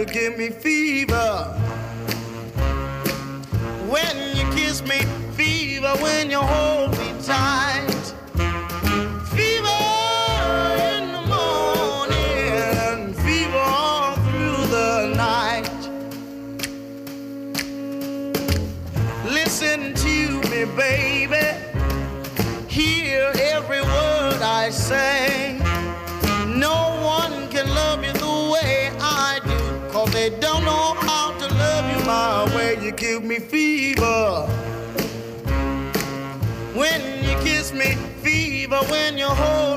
you give me fever. When you kiss me, fever. When when you're home.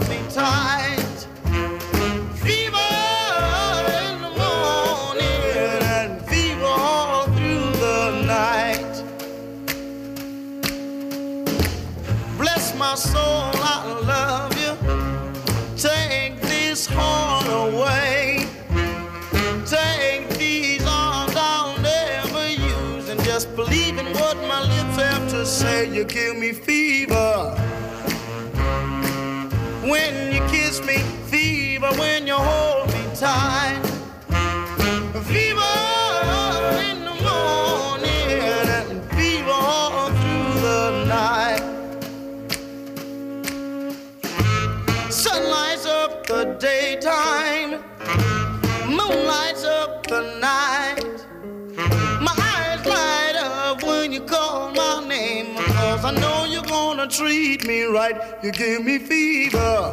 treat me right. You give me fever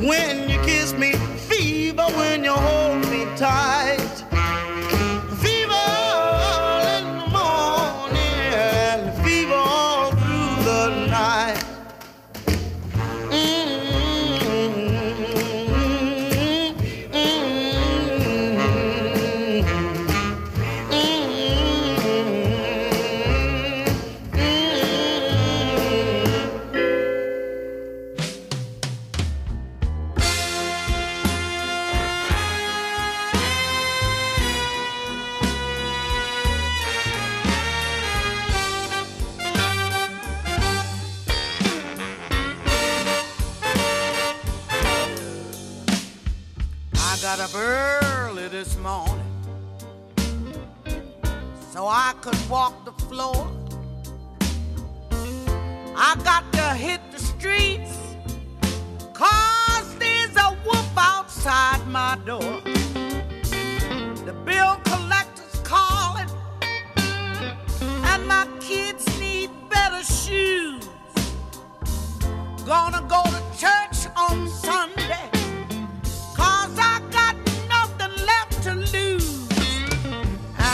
when you kiss me, fever when you hold me tight. got up early this morning so I could walk the floor. I got to hit the streets, cause there's a whoop outside my door. The bill collector's calling, and my kids need better shoes. Gonna go to church on Sunday.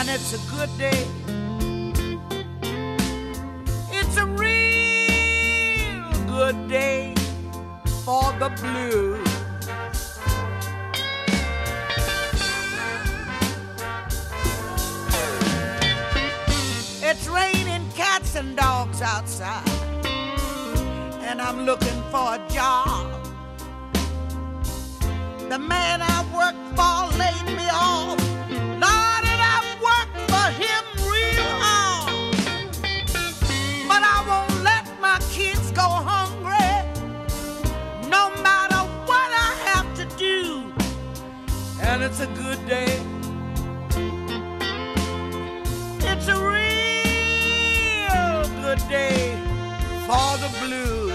and it's a good day. It's a real good day for the blues. It's raining cats and dogs outside, and I'm looking for a job. The man I work for laid me off my kids go hungry. No matter what I have to do, and it's a good day. It's a real good day for the blues.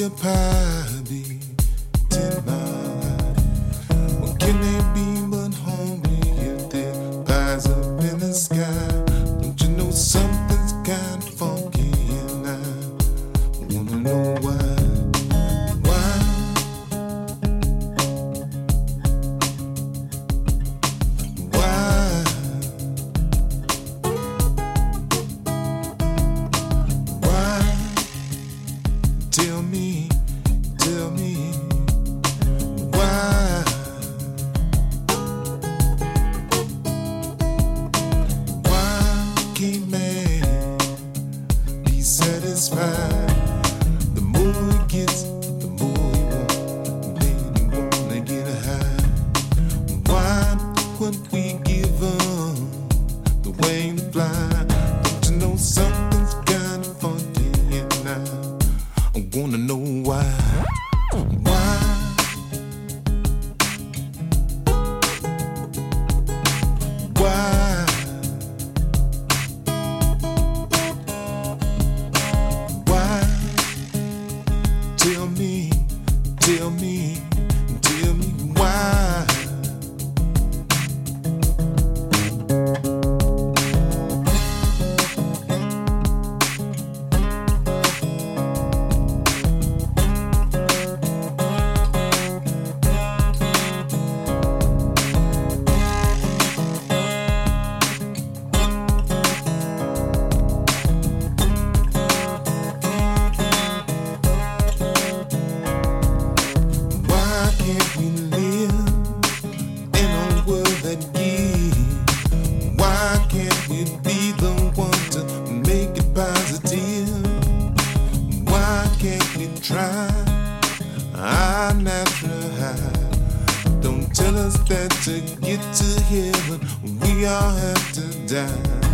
your past. Heaven, we all have to die.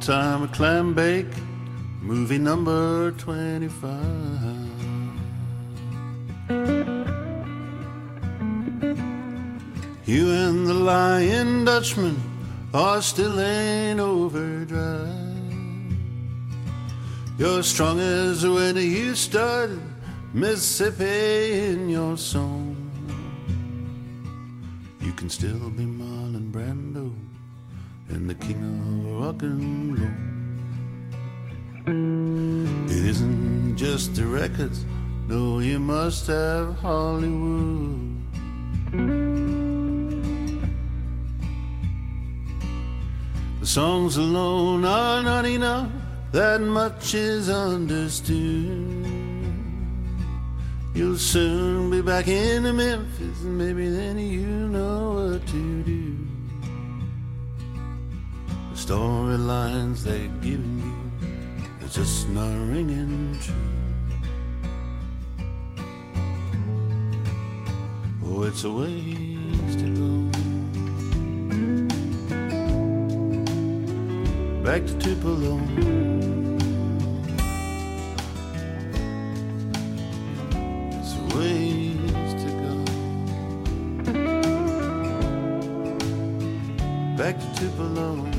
Time of clam bake, movie number 25. You and the Lion Dutchman are still in overdrive. You're strong as when you started Mississippi in your song. You can still be Marlon Brando and the king of rock and the records, no, you must have Hollywood. The songs alone are not enough, that much is understood. You'll soon be back in Memphis, and maybe then you know what to do the storylines they're giving you are just not ringing true. Oh, it's a ways to go. Back to Tupelo. It's a ways to go. Back to Tupelo.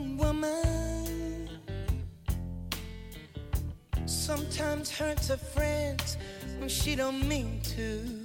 woman sometimes hurts her friends when she don't mean to.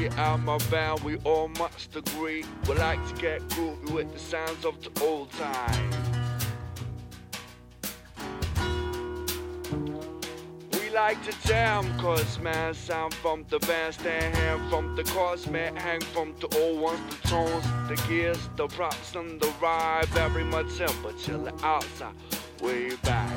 Me and my we all must agree. We like to get groovy with the sounds of the old time. We like to jam, cause man, sound from the bandstand, hang from the cars, hang from the old ones, the tones, the gears, the props, and the vibe, every much in, but outside, way back.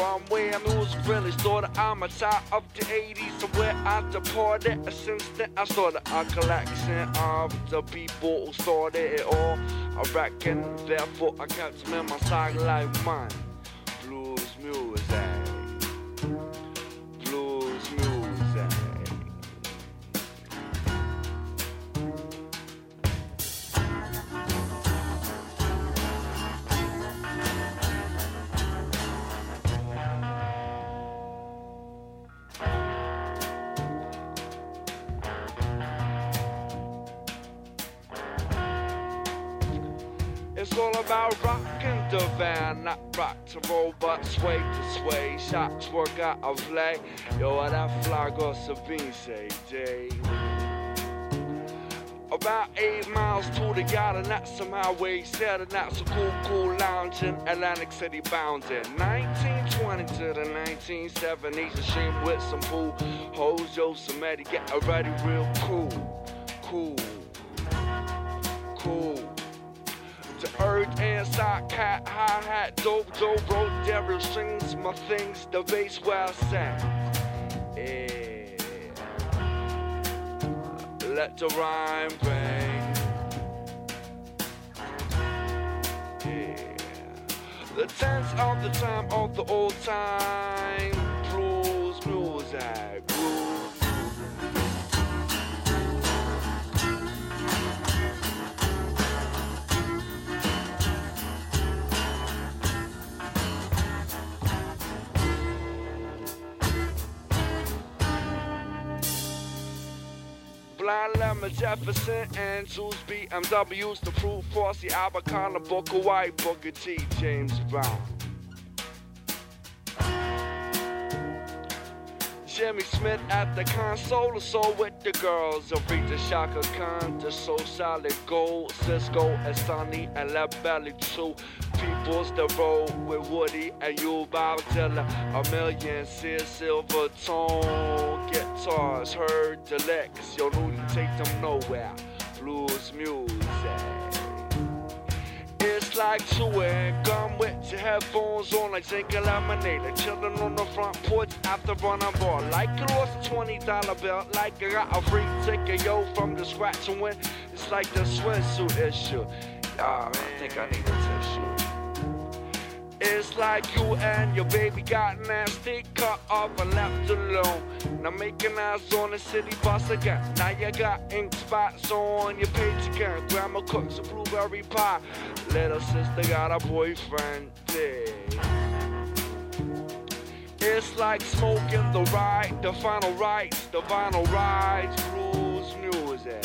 From where I was really started, I'm a child of the 80s, so where I departed. Uh, since then, I started a collection of the people who started it all. I reckon, therefore, I kept them in my side like mine. Work out of play. Yo, what that fly girl Sabine say, Jay? About eight miles to the and that's some highway set, and that's a cool, cool lounge in Atlantic City bounding. 1920 to the 1970s, a shame with some pool. Hojo, some Eddie, get ready real cool, cool, cool. To urge and side cat, hi hat, dope, dope, road, devil strings, my things, the bass where I sang. Yeah. Let the rhyme bang. Yeah. The tense of the time of the old time. Blues, music, blues. Blind Lemon, Jefferson, and Zeus BMWs, the proof Fossey, Abacana, Booker White, Booker T, James Brown. Jimmy Smith at the console, so with the girls. Aretha Chaka Khan, the so solid gold. Cisco and and Lead Belly too. People's the road with Woody and you, Bob Dylan. A million Sid Silver tone guitars. Heard the licks, yo, you take them nowhere. Blues music. It's like chewing gum with your headphones on, like drinking lemonade. Like chilling on the front porch after ball. Like you lost a twenty dollar bill, like you got a free ticket, yo, from the scratch and win. It's like the swimsuit issue. Ah, I think I need a tissue. It's like you and your baby got nasty, cut off and left alone. Now making eyes on the city bus again. Now you got ink spots on your page again. Grandma cooks a blueberry pie. Little sister got a boyfriend. Yeah. It's like smoking the ride, the final rites, the vinyl rides, blues music,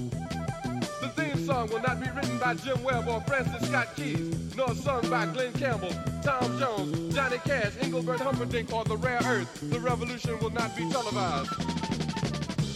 Song will not be written by Jim Webb or Francis Scott Keys, nor sung by Glen Campbell, Tom Jones, Johnny Cash, Engelbert Humperdinck, or The Rare Earth. The revolution will not be televised.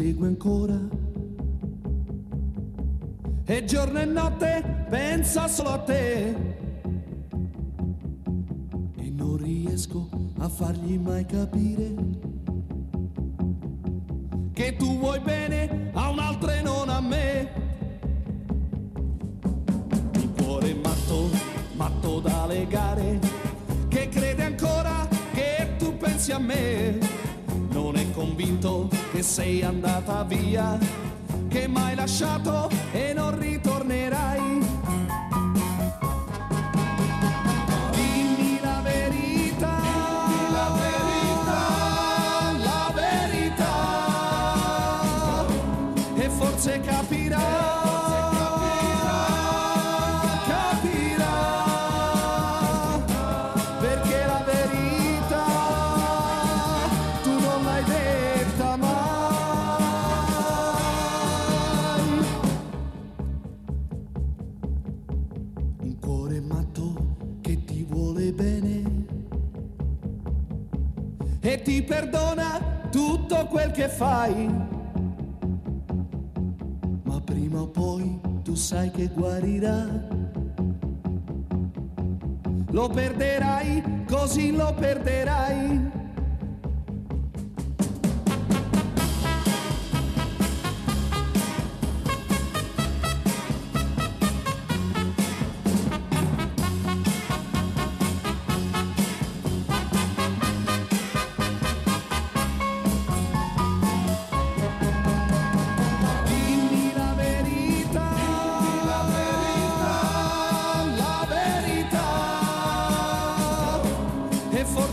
Segue ancora. E giorno e notte pensa solo a te. E non riesco a fargli mai capire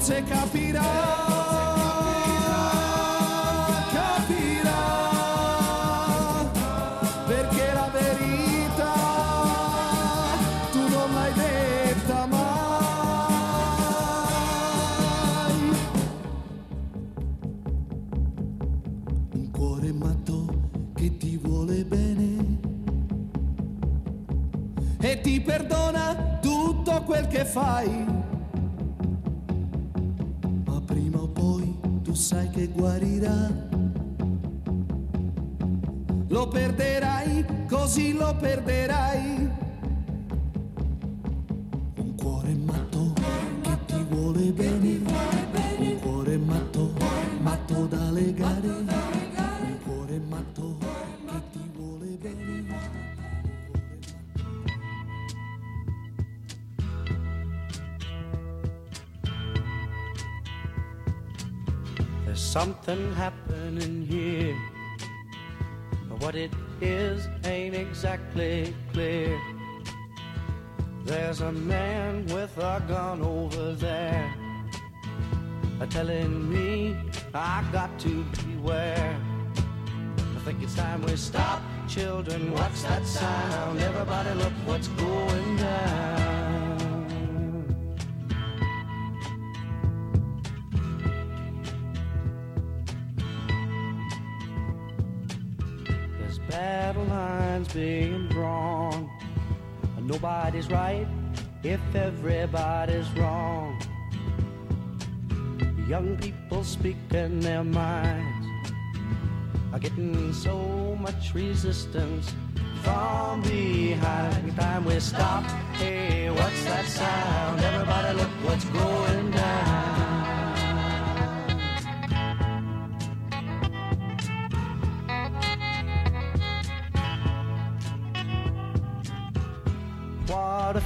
forse capirà, capirà, perché la verità tu non l'hai detta mai. Un cuore matto che ti vuole bene e ti perdona tutto quel che fai. Che guarirà. Lo perderai, così lo perderai. Something happening everybody's wrong. Young people speaking their minds are getting so much resistance from behind. Time we stop. Hey, what's that sound? Everybody look what's going